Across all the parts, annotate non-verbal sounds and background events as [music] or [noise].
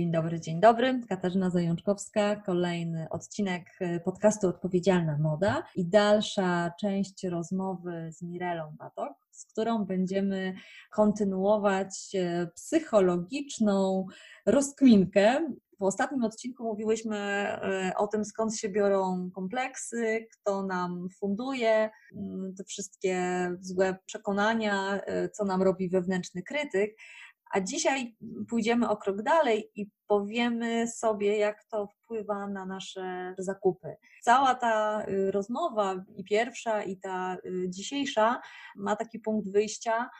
Dzień dobry, dzień dobry. Katarzyna Zajączkowska, kolejny odcinek e, podcastu Odpowiedzialna Moda i dalsza część rozmowy z Mirelą Batok, z którą będziemy kontynuować e, psychologiczną rozkminkę. W ostatnim odcinku mówiłyśmy e, o tym, skąd się biorą kompleksy, kto nam funduje mm, te wszystkie złe przekonania, co nam robi wewnętrzny krytyk. A dzisiaj pójdziemy o krok dalej i powiemy sobie, jak to wpływa na nasze zakupy. Cała ta y, rozmowa, i pierwsza, i ta y, dzisiejsza, ma taki punkt wyjścia,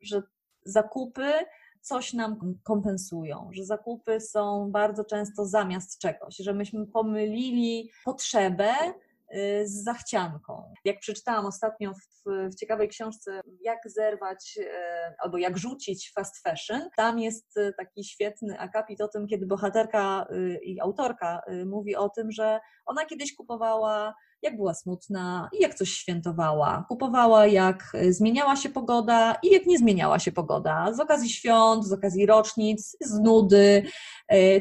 że zakupy coś nam kompensują, że zakupy są bardzo często zamiast czegoś, że myśmy pomylili potrzebę z zachcianką. Jak przeczytałam ostatnio w, w, ciekawej książce Jak zerwać y, albo jak rzucić fast fashion, tam jest y, taki świetny akapit o tym, kiedy bohaterka i autorka mówi o tym, że ona kiedyś kupowała jak była smutna i jak coś świętowała. Kupowała, jak zmieniała się pogoda i jak nie zmieniała się pogoda. Z okazji świąt, z okazji rocznic, z nudy,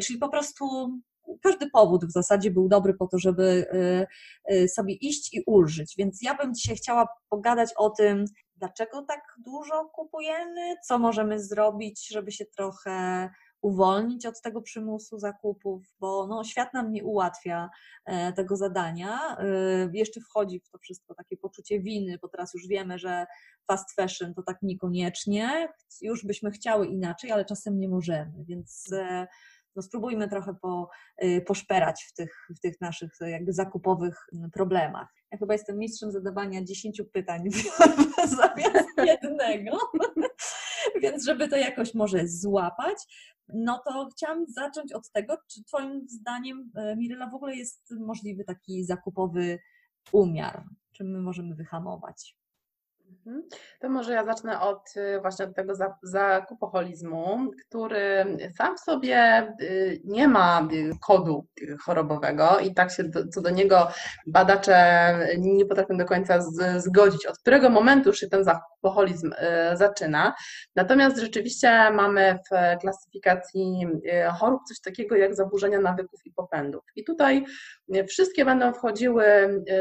czyli po prostu każdy powód w zasadzie był dobry po to, żeby y, y, sobie iść i ulżyć. Więc ja bym dzisiaj chciała pogadać o tym, dlaczego tak dużo kupujemy, co możemy zrobić, żeby się trochę uwolnić od tego przymusu zakupów, bo no, świat nam nie ułatwia e, tego zadania. E, jeszcze wchodzi w to wszystko takie poczucie winy, bo teraz już wiemy, że fast fashion to tak niekoniecznie. Już byśmy chciały inaczej, ale czasem nie możemy, więc e, no spróbujmy trochę po, y, poszperać w tych, w tych naszych jakby zakupowych mm, problemach. Ja chyba jestem mistrzem zadawania 10 pytań [laughs] zamiast jednego, [laughs] więc żeby to jakoś może złapać, no to chciałam zacząć od tego, czy Twoim zdaniem, y, Mirela, w ogóle jest możliwy taki zakupowy umiar? Czym my możemy wyhamować? Mhm. To może ja zacznę od y, właśnie od tego zakupoholizmu, który sam w sobie y, nie ma y, kodu chorobowego i tak się do, co do niego badacze nie potrafią do końca z, zgodzić, od którego momentu już się ten zakupoholizm zaczyna. Natomiast rzeczywiście mamy w klasyfikacji chorób coś takiego jak zaburzenia nawyków i popędów. I tutaj wszystkie będą wchodziły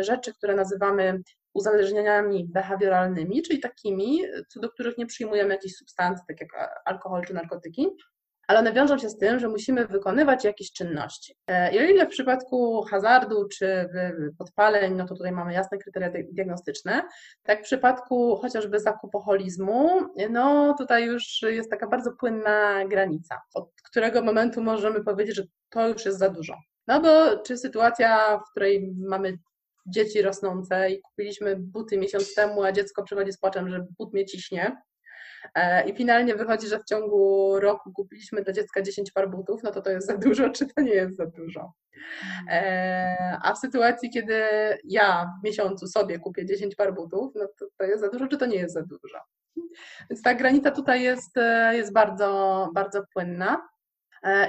rzeczy, które nazywamy uzależnieniami behawioralnymi, czyli takimi, co do których nie przyjmujemy jakichś substancji, tak jak alkohol czy narkotyki, ale one wiążą się z tym, że musimy wykonywać jakieś czynności. E, I o ile w przypadku hazardu czy podpaleń, no to tutaj mamy jasne kryteria diagnostyczne, tak w przypadku chociażby zakupoholizmu, no tutaj już jest taka bardzo płynna granica, od którego momentu możemy powiedzieć, że to już jest za dużo. No bo czy sytuacja, w której mamy dzieci rosnące i kupiliśmy buty miesiąc temu, a dziecko przychodzi z płaczem, że but mnie ciśnie. E, I finalnie wychodzi, że w ciągu roku kupiliśmy dla dziecka 10 par butów, no to to jest za dużo, czy to nie jest za dużo? E, a w sytuacji, kiedy ja w miesiącu sobie kupię 10 par butów, no to to jest za dużo, czy to nie jest za dużo? Więc ta granica tutaj jest, e, jest bardzo, bardzo płynna.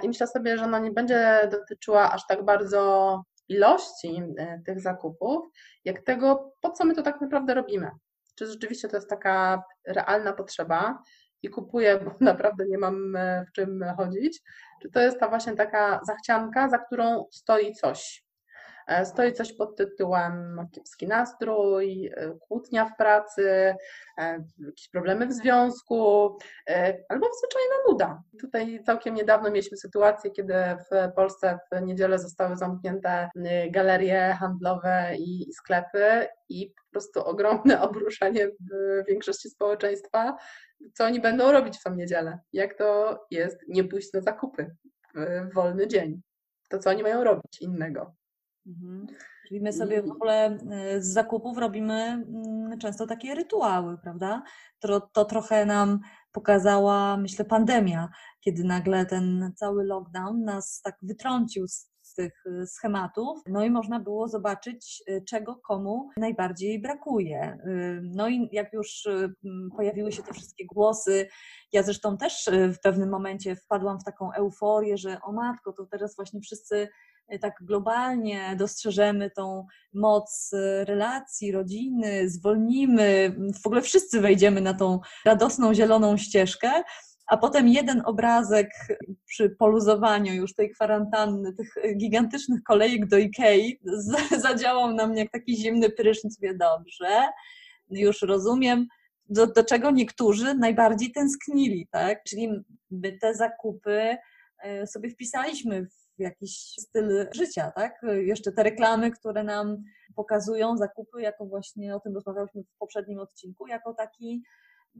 I myślę sobie, że ona nie będzie dotyczyła aż tak bardzo ilości e, tych zakupów, jak tego, po co my to tak naprawdę robimy. Czy rzeczywiście to jest taka realna potrzeba i kupuję, bo [laughs] naprawdę nie mam e, w czym chodzić, czy to jest ta właśnie taka zachcianka, za którą stoi coś. E, stoi coś pod tytułem kiepski nastrój, e, kłótnia w pracy, e, jakieś problemy w związku, albo zwyczajna nuda. Tutaj całkiem niedawno mieliśmy sytuację, kiedy w Polsce w niedzielę zostały zamknięte galerie handlowe i sklepy i po prostu ogromne [laughs] obruszenie w większości społeczeństwa, co oni będą robić w tą niedzielę, jak to jest nie pójść na zakupy w wolny dzień. To co oni mają robić innego? Mhm. Czyli my sobie w ogóle e, z zakupów robimy mm, często takie rytuały, prawda? To, to trochę nam pokazała, myślę, pandemia, kiedy nagle ten cały lockdown nas tak wytrącił z tych e, schematów, no i można było zobaczyć, e, czego komu najbardziej brakuje. No i jak już pojawiły się te wszystkie głosy, ja zresztą też w pewnym momencie wpadłam w taką euforię, że o matko, to teraz właśnie wszyscy tak globalnie dostrzeżemy tą moc y, relacji, rodziny, zwolnimy, w ogóle wszyscy wejdziemy na tą radosną, zieloną ścieżkę, a potem jeden obrazek przy poluzowaniu już tej kwarantanny, tych gigantycznych kolejek do Ikei [laughs] zadziałał na mnie jak taki zimny prysznic, wie dobrze, już rozumiem, do, do czego niektórzy najbardziej tęsknili, tak? Czyli my te zakupy e, sobie wpisaliśmy w jakiś styl życia, tak? Jeszcze te reklamy, które nam pokazują zakupy, jako właśnie o tym rozmawialiśmy w poprzednim odcinku, jako taki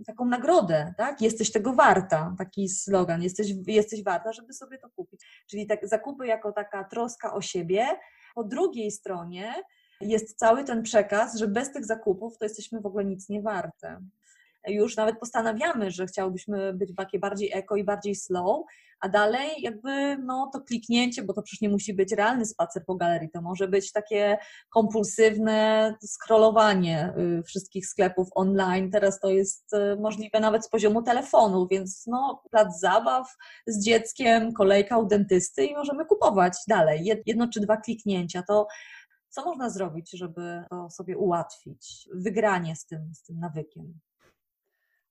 taką nagrodę, tak? Jesteś tego warta, taki slogan, jesteś, jesteś warta, żeby sobie to kupić. Czyli tak, zakupy jako taka troska o siebie. Po drugiej stronie jest cały ten przekaz, że bez tych zakupów to jesteśmy w ogóle nic nie warte już nawet postanawiamy, że chciałybyśmy być takie bardziej eko i bardziej slow, a dalej jakby no to kliknięcie, bo to przecież nie musi być realny spacer po galerii, to może być takie kompulsywne scrollowanie y, wszystkich sklepów online. Teraz to jest y, możliwe nawet z poziomu telefonu, więc no plac zabaw z dzieckiem, kolejka u dentysty i możemy kupować dalej. Jedno czy dwa kliknięcia. To co można zrobić, żeby to sobie ułatwić? Wygranie z tym, z tym nawykiem.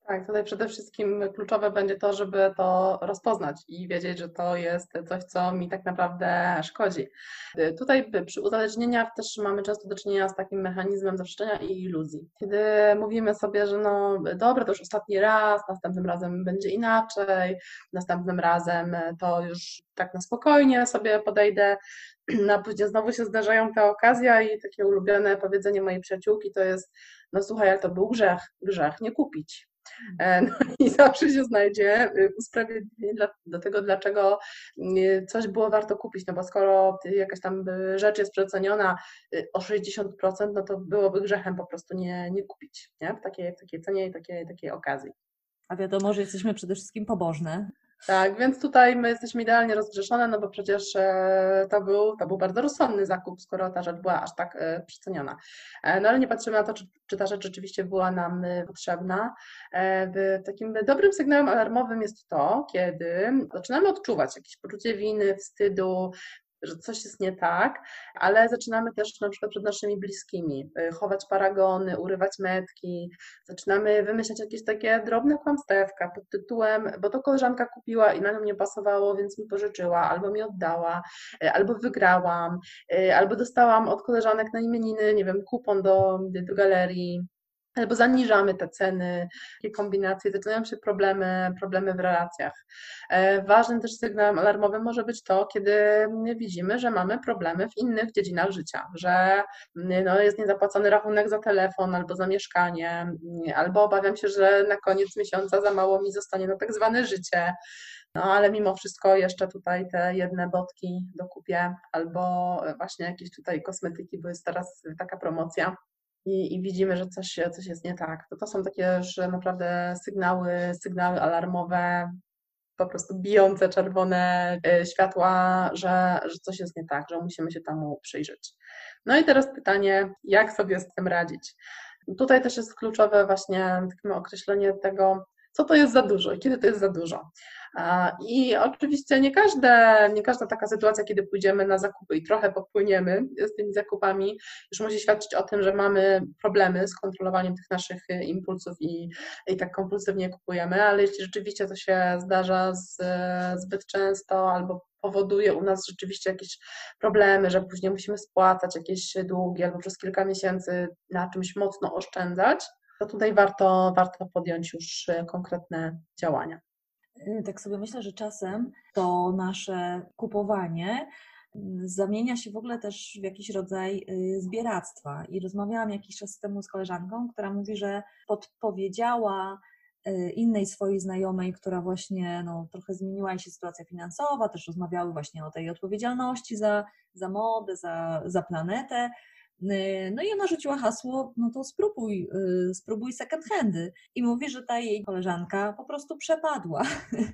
Tak, tutaj przede wszystkim kluczowe będzie to, żeby to rozpoznać i wiedzieć, że to jest coś, co mi tak naprawdę szkodzi. Tutaj przy uzależnieniach też mamy często do czynienia z takim mechanizmem zaprzeczenia i iluzji. Kiedy mówimy sobie, że no dobra, to już ostatni raz, następnym razem będzie inaczej, następnym razem to już tak na spokojnie sobie podejdę, [clears throat] no a później znowu się zdarzają te okazje i takie ulubione powiedzenie mojej przyjaciółki to jest no słuchaj, ale to był grzech, grzech nie kupić. E, [laughs] no i zawsze się znajdzie y, usprawiedliwienie do tego, dlaczego y, coś było warto kupić, no bo skoro jakaś tam y, rzecz jest przeceniona o 60%, no to byłoby grzechem po prostu nie, nie kupić nie? W, takiej, w takiej cenie i takiej, takiej okazji. A wiadomo, że jesteśmy przede wszystkim pobożne. Tak, więc tutaj my jesteśmy idealnie rozgrzeszone, no bo przecież e, to był, to był bardzo rozsądny zakup, skoro ta rzecz była aż tak e, przeceniona. E, no ale nie patrzymy na to, czy, czy ta rzecz rzeczywiście była nam potrzebna. Takim dobrym sygnałem alarmowym jest to, kiedy zaczynamy odczuwać jakieś poczucie winy, wstydu, że coś jest nie tak, ale zaczynamy też na przykład przed naszymi bliskimi y, chować paragony, urywać metki, zaczynamy wymyślać jakieś takie drobne kłamstewka pod tytułem, bo to koleżanka kupiła i na nią nie pasowało, więc mi pożyczyła, albo mi oddała, y, albo wygrałam, y, albo dostałam od koleżanek na imieniny, nie wiem, kupon do, do galerii, albo zaniżamy te ceny, takie kombinacje, zaczynają się problemy, problemy w relacjach. E, ważnym też sygnałem alarmowym może być to, kiedy widzimy, że mamy problemy w innych dziedzinach życia, że no, jest niezapłacony rachunek za telefon albo za mieszkanie, albo obawiam się, że na koniec miesiąca za mało mi zostanie na tak zwane życie. No ale mimo wszystko jeszcze tutaj te jedne botki dokupię, albo właśnie jakieś tutaj kosmetyki, bo jest teraz taka promocja i, i widzimy, że coś, coś jest nie tak. To, to są takie że naprawdę sygnały, sygnały alarmowe, po prostu bijące czerwone e, światła, że, że coś jest nie tak, że musimy się temu przyjrzeć. No i teraz pytanie, jak sobie z tym radzić? Tutaj też jest kluczowe właśnie określenie tego, co to jest za dużo i kiedy to jest za dużo. I oczywiście nie, każde, nie każda taka sytuacja, kiedy pójdziemy na zakupy i trochę popłyniemy z tymi zakupami, już musi świadczyć o tym, że mamy problemy z kontrolowaniem tych naszych impulsów i, i tak kompulsywnie kupujemy, ale jeśli rzeczywiście to się zdarza z, zbyt często albo powoduje u nas rzeczywiście jakieś problemy, że później musimy spłacać jakieś długi albo przez kilka miesięcy na czymś mocno oszczędzać, to tutaj warto, warto podjąć już konkretne działania. Y, tak sobie myślę, że czasem to nasze kupowanie mm, zamienia się w ogóle też w jakiś rodzaj y, zbieractwa. I rozmawiałam jakiś czas temu z koleżanką, która mówi, że podpowiedziała y, innej swojej znajomej, która właśnie no, trochę zmieniła jej się sytuacja finansowa, też rozmawiały właśnie o tej odpowiedzialności za, za modę, za, za planetę. Y, no i ona rzuciła hasło, no to spróbuj, y, spróbuj second handy. I mówi, że ta jej koleżanka po prostu przepadła. Y,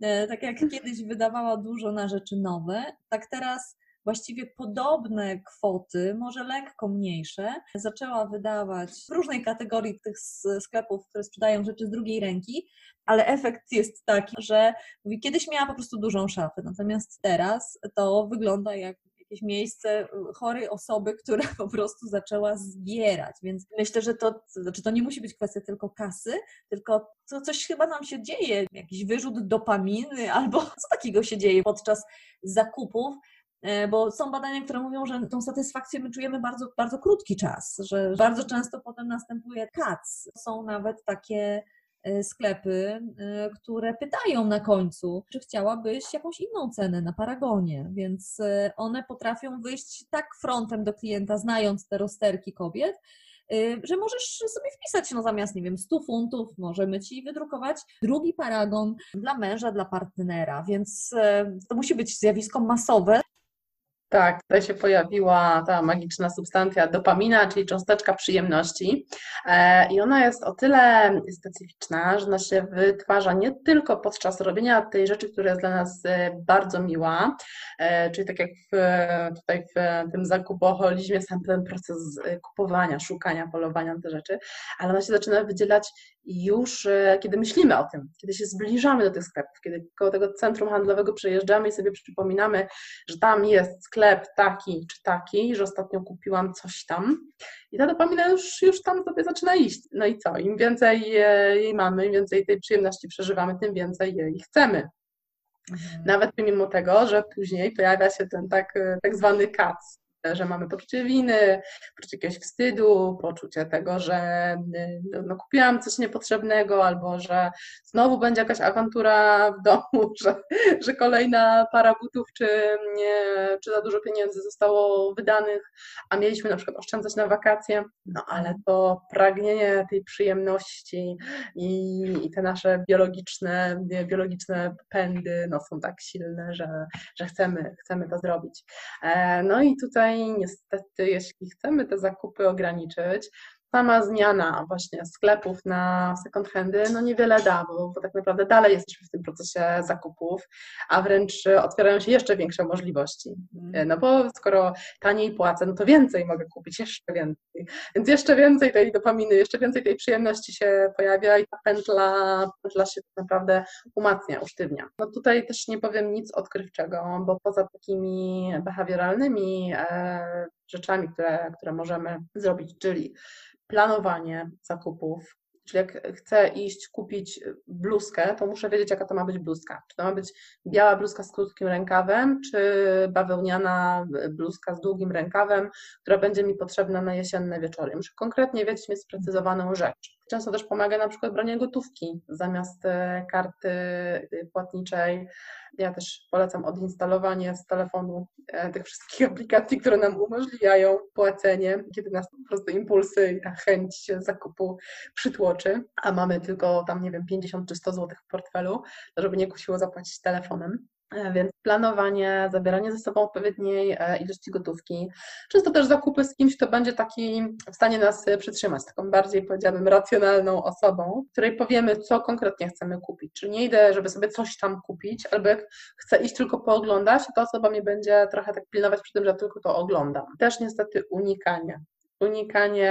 [laughs] tak jak kiedyś wydawała dużo na rzeczy nowe, tak teraz właściwie podobne kwoty, może lekko mniejsze, zaczęła wydawać w różnej kategorii tych sklepów, które sprzedają rzeczy z drugiej ręki, ale efekt jest taki, że mówi, kiedyś miała po prostu dużą szafę, natomiast teraz to wygląda jak jakieś miejsce chorej osoby, [laughs] która po prostu zaczęła zbierać. Więc myślę, że to, znaczy to nie musi być kwestia tylko kasy, tylko to coś chyba nam się dzieje, jakiś wyrzut dopaminy [laughs] albo co takiego się dzieje podczas zakupów E, bo są badania, które mówią, że tą satysfakcję my czujemy bardzo, bardzo krótki czas, że bardzo często potem następuje kac. Są nawet takie sklepy, e, które pytają na końcu, czy chciałabyś jakąś inną cenę na paragonie, więc one potrafią wyjść tak frontem do klienta, znając te rozterki kobiet, że możesz sobie wpisać, no zamiast, nie wiem, 100 funtów, możemy Ci wydrukować drugi paragon dla męża, dla partnera, więc to musi być zjawisko masowe. Tak, tutaj się pojawiła ta magiczna substancja dopamina, czyli cząsteczka przyjemności. E, I ona jest o tyle specyficzna, że ona się wytwarza nie tylko podczas robienia tej rzeczy, która jest dla nas e, bardzo miła, e, czyli tak jak w, tutaj w tym zakupoholizmie, sam ten proces kupowania, szukania, polowania na te rzeczy, ale ona się zaczyna wydzielać już kiedy myślimy o tym, kiedy się zbliżamy do tych sklepów, kiedy koło tego centrum handlowego przejeżdżamy i sobie przypominamy, że tam jest sklep, sklep taki czy taki, że ostatnio kupiłam coś tam i ta dopamina już, już tam sobie zaczyna iść. No i co? Im więcej jej mamy, im więcej tej przyjemności przeżywamy, tym więcej jej chcemy. Mhm. Nawet pomimo tego, że później pojawia się ten tak, tak zwany kac, że mamy poczucie winy, poczucie jakiegoś wstydu, poczucie tego, że y, no, kupiłam coś niepotrzebnego, albo że znowu będzie jakaś awantura w domu, [laughs] że, że kolejna para butów, czy, czy za dużo pieniędzy zostało wydanych, a mieliśmy na przykład oszczędzać na wakacje. No ale to pragnienie tej przyjemności i, i te nasze biologiczne, biologiczne pędy no, są tak silne, że, że chcemy, chcemy to zrobić. E, no i tutaj niestety, jeśli chcemy te zakupy ograniczyć, sama zmiana właśnie sklepów na second handy no niewiele da, bo, bo, tak naprawdę dalej jesteśmy w tym procesie zakupów, a wręcz otwierają się jeszcze większe możliwości. Mm. No bo skoro taniej płacę, no to więcej mogę kupić, jeszcze więcej. Więc jeszcze więcej tej dopaminy, jeszcze więcej tej przyjemności się pojawia i ta pętla, pętla się tak naprawdę umacnia, usztywnia. No tutaj też nie powiem nic odkrywczego, bo poza takimi behawioralnymi e, rzeczami, które, które możemy zrobić, czyli planowanie zakupów, Czyli jak chcę iść kupić bluzkę, to muszę wiedzieć, jaka to ma być bluzka. Czy to ma być biała bluzka z krótkim rękawem, czy bawełniana bluzka z długim rękawem, która będzie mi potrzebna na jesienne wieczory. Muszę konkretnie wiedzieć, mieć sprecyzowaną rzecz. Często też pomaga na przykład branie gotówki zamiast e, karty e, płatniczej. Ja też polecam odinstalowanie z telefonu e, tych wszystkich [laughs] aplikacji, które nam umożliwiają płacenie, kiedy nas po prostu impulsy i ta chęć zakupu przytłoczy, a mamy tylko tam, nie wiem, 50 czy 100 zł w portfelu, żeby nie kusiło zapłacić telefonem. E, więc planowanie, zabieranie ze sobą odpowiedniej e, ilości gotówki, często też zakupy z kimś, kto będzie taki w stanie nas e, przytrzymać, taką bardziej powiedziałabym racjonalną osobą, której powiemy, co konkretnie chcemy kupić. Czy nie idę, żeby sobie coś tam kupić, albo jak chcę iść tylko pooglądać, to osoba mnie będzie trochę tak pilnować przy tym, że tylko to oglądam. Też niestety unikanie unikanie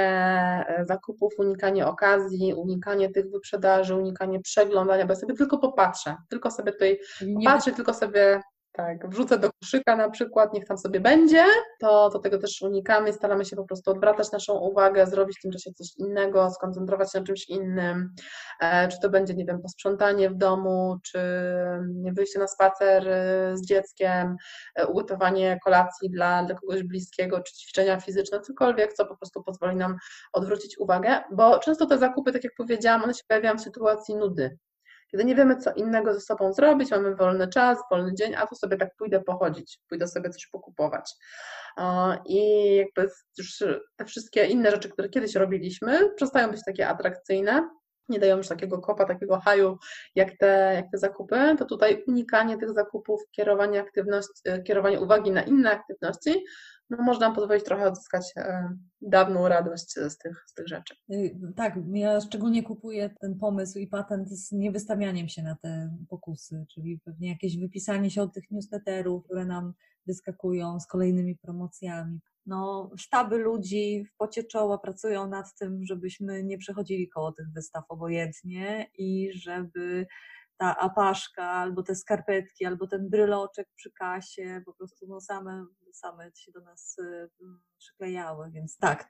e, zakupów, unikanie okazji, unikanie tych wyprzedaży, unikanie przeglądania, bo ja sobie tylko popatrzę, tylko sobie tutaj patrzę, tylko sobie tak, wrzucę do koszyka na przykład, niech tam sobie będzie, to, to tego też unikamy, staramy się po prostu odwracać naszą uwagę, zrobić w tym czasie coś innego, skoncentrować się na czymś innym, e, czy to będzie, nie wiem, posprzątanie w domu, czy wyjście na spacer e, z dzieckiem, e, ugotowanie kolacji dla, dla kogoś bliskiego, czy ćwiczenia fizyczne, cokolwiek, co po prostu pozwoli nam odwrócić uwagę, bo często te zakupy, tak jak powiedziałam, one się pojawiają w sytuacji nudy, kiedy nie wiemy, co innego ze sobą zrobić, mamy wolny czas, wolny dzień, a to sobie tak pójdę pochodzić, pójdę sobie coś pokupować. I jakby już te wszystkie inne rzeczy, które kiedyś robiliśmy, przestają być takie atrakcyjne, nie dają już takiego kopa, takiego haju jak te, jak te zakupy, to tutaj unikanie tych zakupów, kierowanie, aktywności, kierowanie uwagi na inne aktywności no można pozwolić trochę odzyskać e, dawną radość z tych, z tych rzeczy. Y, tak, ja szczególnie kupuję ten pomysł i patent z niewystawianiem się na te pokusy, czyli pewnie jakieś wypisanie się od tych newsletterów, które nam wyskakują z kolejnymi promocjami. No, sztaby ludzi w pocie czoła pracują nad tym, żebyśmy nie przechodzili koło tych wystaw obojętnie i żeby ta apaszka, albo te skarpetki, albo ten bryloczek przy kasie, po prostu no same same się do nas przyklejały, więc tak,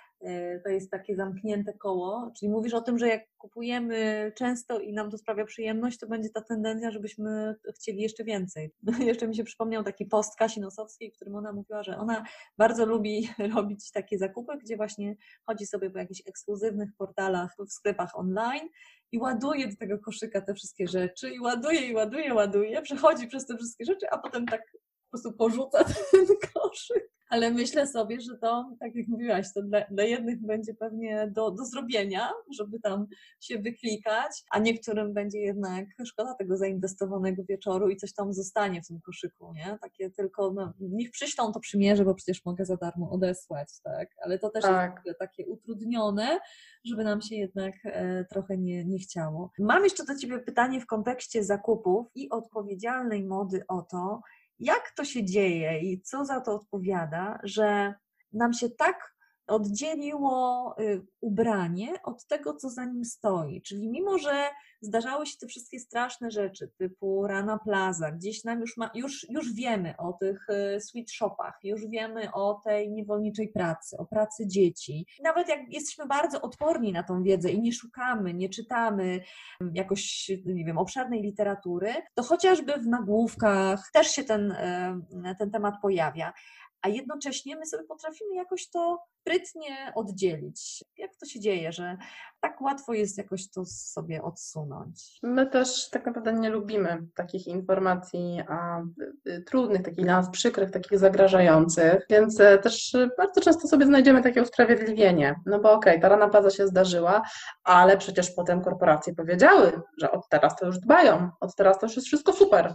to jest takie zamknięte koło, czyli mówisz o tym, że jak kupujemy często i nam to sprawia przyjemność, to będzie ta tendencja, żebyśmy chcieli jeszcze więcej. [laughs] jeszcze mi się przypomniał taki post Kasi Nosowskiej, w którym ona mówiła, że ona bardzo lubi [laughs] robić takie zakupy, gdzie właśnie chodzi sobie po jakichś ekskluzywnych portalach w sklepach online i ładuje do tego koszyka te wszystkie rzeczy i ładuje, i ładuje, ładuje, przechodzi przez te wszystkie rzeczy, a potem tak po prostu porzuca [laughs] ten koszyk ale myślę sobie, że to, tak jak mówiłaś, to dla, dla jednych będzie pewnie do, do zrobienia, żeby tam się wyklikać, a niektórym będzie jednak szkoda tego zainwestowanego wieczoru i coś tam zostanie w tym koszyku, nie? Takie tylko, no, niech przyślą to przymierze, bo przecież mogę za darmo odesłać, tak? Ale to też tak. jest takie utrudnione, żeby nam się jednak e, trochę nie, nie chciało. Mam jeszcze do Ciebie pytanie w kontekście zakupów i odpowiedzialnej mody o to, jak to się dzieje i co za to odpowiada, że nam się tak oddzieliło y, ubranie od tego, co za nim stoi. Czyli mimo, że zdarzały się te wszystkie straszne rzeczy, typu Rana Plaza, gdzieś nam już, ma, już, już wiemy o tych y, sweet shopach, już wiemy o tej niewolniczej pracy, o pracy dzieci. Nawet jak jesteśmy bardzo odporni na tą wiedzę i nie szukamy, nie czytamy mm, jakoś, nie wiem, obszernej literatury, to chociażby w nagłówkach też się ten, y, ten temat pojawia a jednocześnie my sobie potrafimy jakoś to sprytnie oddzielić. Jak to się dzieje, że tak łatwo jest jakoś to sobie odsunąć? My też tak naprawdę nie lubimy takich informacji a, y, trudnych, takich dla nas przykrych, takich zagrażających, więc e, też bardzo często sobie znajdziemy takie usprawiedliwienie. No bo okej, okay, ta rana plaza się zdarzyła, ale przecież potem korporacje powiedziały, że od teraz to już dbają, od teraz to już jest wszystko super.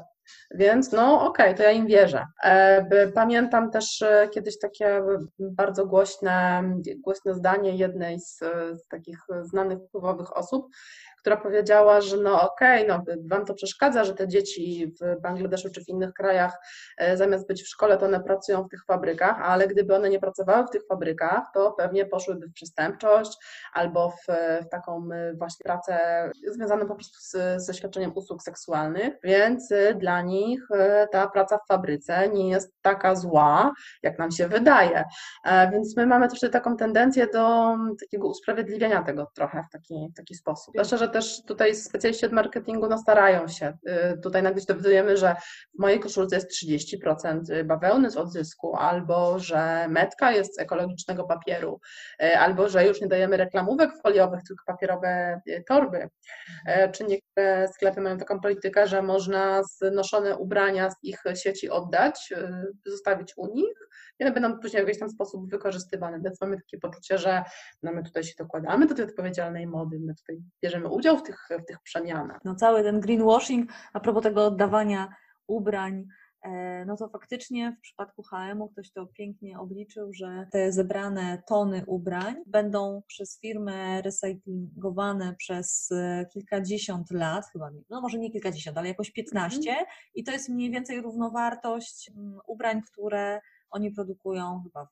Więc no okej, okay, to ja im wierzę. E, pamiętam też e, kiedyś takie bardzo głośne, głośne zdanie jednej z, z takich znanych wpływowych osób, która powiedziała, że no okej, okay, no wam to przeszkadza, że te dzieci w Bangladeszu czy w innych krajach e, zamiast być w szkole, to one pracują w tych fabrykach, ale gdyby one nie pracowały w tych fabrykach, to pewnie poszłyby w przestępczość albo w, w taką e, właśnie pracę związaną po prostu z, ze świadczeniem usług seksualnych, więc e, dla nich ta praca w fabryce nie jest taka zła, jak nam się wydaje. Więc my mamy też taką tendencję do takiego usprawiedliwienia tego trochę w taki, w taki sposób. Zwłaszcza, że też tutaj specjaliści od marketingu no, starają się. Y, tutaj nagle się dowiadujemy, że w mojej koszulce jest 30% bawełny z odzysku, albo że metka jest z ekologicznego papieru, y, albo że już nie dajemy reklamówek foliowych, tylko papierowe y, torby. Czy niektóre sklepy mają taką politykę, że można znoszone ubrania z ich sieci oddać, zostawić u nich, i one będą później w jakiś tam sposób wykorzystywane. Więc mamy takie poczucie, że no my tutaj się dokładamy do tej odpowiedzialnej mody, my tutaj bierzemy udział w tych, w tych przemianach. No cały ten greenwashing, a propos tego oddawania ubrań, no to faktycznie w przypadku HM-u ktoś to pięknie obliczył, że te zebrane tony ubrań będą przez firmę recyklingowane przez e, kilkadziesiąt lat, chyba, no może nie kilkadziesiąt, ale jakoś piętnaście mhm. i to jest mniej więcej równowartość mm, ubrań, które oni produkują chyba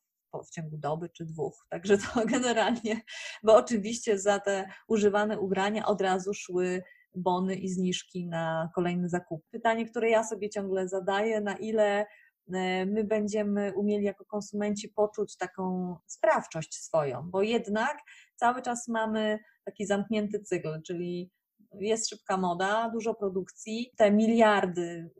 w ciągu doby czy dwóch. Także to [laughs] generalnie, bo oczywiście za te używane ubrania od razu szły bony i zniżki na kolejny zakup. Pytanie, które ja sobie ciągle zadaję, na ile e, my będziemy umieli jako konsumenci poczuć taką sprawczość swoją, bo jednak cały czas mamy taki zamknięty cykl, czyli jest szybka moda, dużo produkcji, te miliardy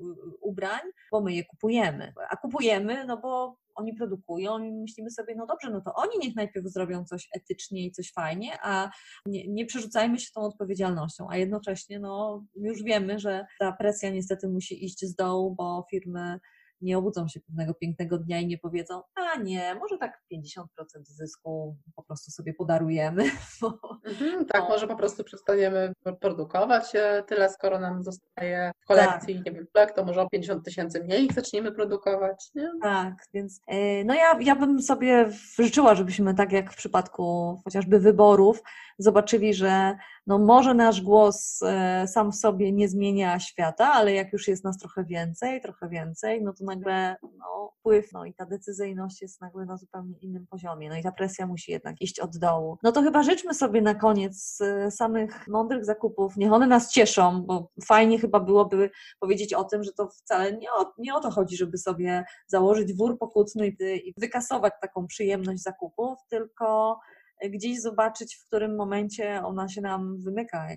ubrań, bo my je kupujemy. A kupujemy, no bo oni produkują i myślimy sobie, no dobrze, no to oni niech najpierw zrobią coś etycznie i coś fajnie, a nie, nie przerzucajmy się tą odpowiedzialnością, a jednocześnie no już wiemy, że ta presja niestety musi iść z dołu, bo firmy nie obudzą się pewnego pięknego dnia i nie powiedzą, a nie, może tak 50% zysku po prostu sobie podarujemy. [laughs] Bo, mhm, tak, może po prostu przestaniemy produkować tyle, skoro nam zostaje w kolekcji, tak. nie wiem, plek, to może o 50 tysięcy mniej zaczniemy produkować. Nie? Tak, więc e, no ja, ja bym sobie życzyła, żebyśmy tak jak w przypadku chociażby wyborów, zobaczyli, że no może nasz głos e, sam w sobie nie zmienia świata, ale jak już jest nas trochę więcej, trochę więcej, no to nagle no, wpływ, no i ta decyzyjność jest nagle na zupełnie innym poziomie, no i ta presja musi jednak iść od dołu. No to chyba życzmy sobie na koniec y, samych mądrych zakupów, niech one nas cieszą, bo fajnie chyba byłoby powiedzieć o tym, że to wcale nie o, nie o to chodzi, żeby sobie założyć wór pokutny i, i wykasować taką przyjemność zakupów, tylko gdzieś zobaczyć, w którym momencie ona się nam wymyka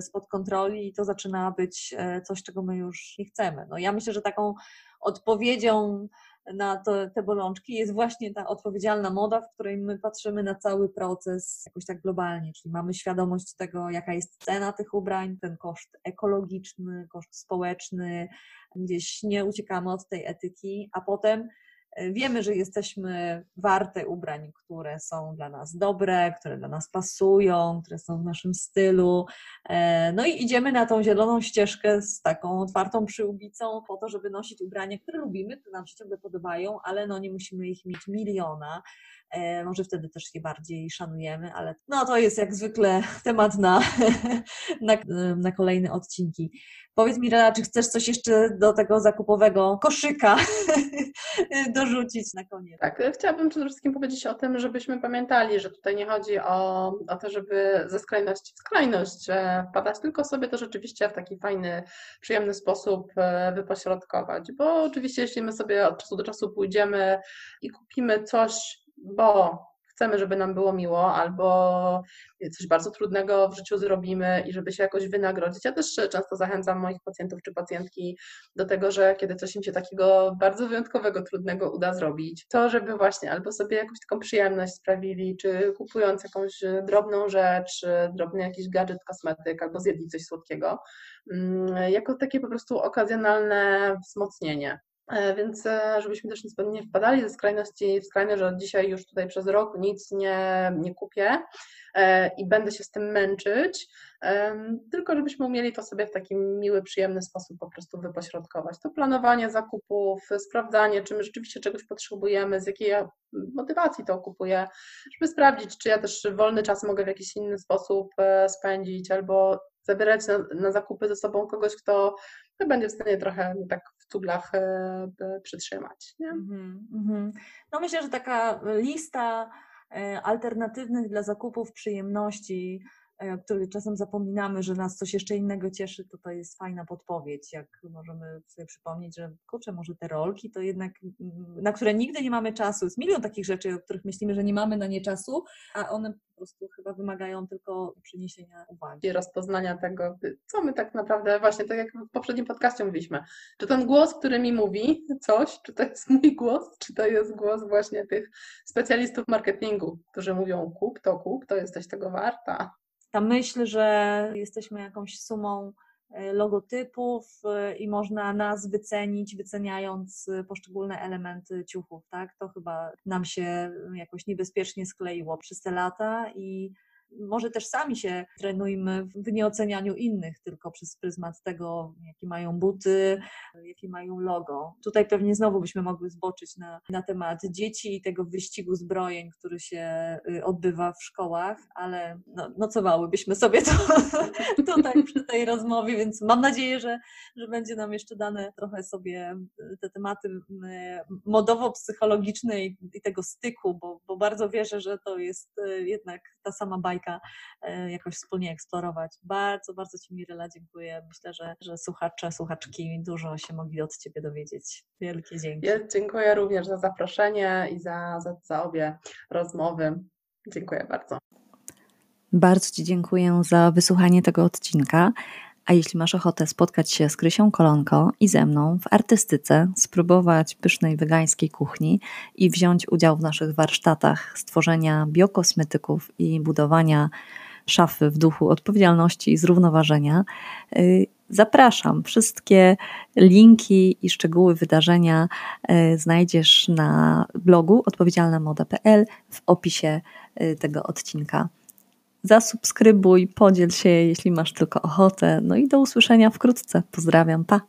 spod kontroli i to zaczyna być e, coś, czego my już nie chcemy. No ja myślę, że taką odpowiedzią na to, te bolączki jest właśnie ta odpowiedzialna moda, w której my patrzymy na cały proces jakoś tak globalnie, czyli mamy świadomość tego, jaka jest cena tych ubrań, ten koszt ekologiczny, koszt społeczny, gdzieś nie uciekamy od tej etyki, a potem Wiemy, że jesteśmy warte ubrań, które są dla nas dobre, które dla nas pasują, które są w naszym stylu. E, no i idziemy na tą zieloną ścieżkę z taką otwartą przyłbicą po to, żeby nosić ubrania, które lubimy, które nam się ciągle podobają, ale no nie musimy ich mieć miliona. E, może wtedy też je bardziej szanujemy, ale no to jest jak zwykle [laughs] temat na, [laughs] na, na kolejne odcinki. Powiedz mi, Rela, czy chcesz coś jeszcze do tego zakupowego koszyka [laughs] dorzucić na koniec? Tak, chciałabym przede wszystkim powiedzieć o tym, żebyśmy pamiętali, że tutaj nie chodzi o, o to, żeby ze skrajności w skrajność wpadać, tylko sobie to rzeczywiście w taki fajny, przyjemny sposób e, wypośrodkować. Bo oczywiście, jeśli my sobie od czasu do czasu pójdziemy i kupimy coś, bo chcemy, żeby nam było miło, albo coś bardzo trudnego w życiu zrobimy i żeby się jakoś wynagrodzić. Ja też często zachęcam moich pacjentów czy pacjentki do tego, że kiedy coś im się takiego bardzo wyjątkowego, trudnego uda zrobić, to żeby właśnie albo sobie jakąś taką przyjemność sprawili, czy kupując jakąś drobną rzecz, drobny jakiś gadżet, kosmetyk, albo zjedli coś słodkiego, mm, jako takie po prostu okazjonalne wzmocnienie. E, więc e, żebyśmy też nie wpadali ze skrajności w skrajność, że dzisiaj już tutaj przez rok nic nie, nie kupię e, i będę się z tym męczyć, tylko żebyśmy umieli to sobie w taki miły, przyjemny sposób po prostu wypośrodkować. To planowanie zakupów, sprawdzanie, czy my rzeczywiście czegoś potrzebujemy, z jakiej motywacji to kupuję, żeby sprawdzić, czy ja też wolny czas mogę w jakiś inny sposób spędzić, albo zabierać na, na zakupy ze sobą kogoś, kto będzie w stanie trochę tak tuglach e, przytrzymać. Mm -hmm. No myślę, że taka lista e, alternatywnych dla zakupów przyjemności E, o których czasem zapominamy, że nas coś jeszcze innego cieszy, to to jest fajna podpowiedź, jak możemy sobie przypomnieć, że kurczę, może te rolki to jednak, na które nigdy nie mamy czasu. Jest milion takich rzeczy, o których myślimy, że nie mamy na nie czasu, a one po prostu chyba wymagają tylko przyniesienia uwagi. I rozpoznania tego, co my tak naprawdę, właśnie tak jak w poprzednim podcaście mówiliśmy, czy ten głos, który mi mówi coś, czy to jest mój głos, czy to jest głos właśnie tych specjalistów marketingu, którzy mówią kup to kup, to jesteś tego warta ta myśl, że jesteśmy jakąś sumą e, logotypów e, i można nas wycenić, wyceniając e, poszczególne elementy ciuchów, tak? To chyba nam się jakoś niebezpiecznie skleiło przez te lata i może też sami się trenujmy w nieocenianiu innych, tylko przez pryzmat tego, jakie mają buty, jakie mają logo. Tutaj pewnie znowu byśmy mogły zboczyć na, na temat dzieci i tego wyścigu zbrojeń, który się y, odbywa w szkołach, ale no, nocowałybyśmy sobie to [laughs] tutaj przy tej rozmowie, więc mam nadzieję, że, że będzie nam jeszcze dane trochę sobie y, te tematy y, modowo-psychologiczne i, i tego styku, bo, bo bardzo wierzę, że to jest jednak ta sama bajka bajka e, jakoś wspólnie eksplorować. Bardzo, bardzo Ci Mirela dziękuję. Myślę, że, że słuchacze, słuchaczki dużo się mogli od Ciebie dowiedzieć. Wielkie dzięki. Ja dziękuję również za zaproszenie i za, za, za obie rozmowy. Dziękuję bardzo. Bardzo Ci dziękuję za wysłuchanie tego odcinka. A jeśli masz ochotę spotkać się z Krysią Kolonko i ze mną w artystyce, spróbować pysznej wegańskiej kuchni i wziąć udział w naszych warsztatach stworzenia biokosmetyków i budowania szafy w duchu odpowiedzialności i zrównoważenia, y, zapraszam. Wszystkie linki i szczegóły wydarzenia y, znajdziesz na blogu odpowiedzialnamoda.pl w opisie y, tego odcinka zasubskrybuj, podziel się, jeśli masz tylko ochotę. No i do usłyszenia wkrótce. Pozdrawiam, pa!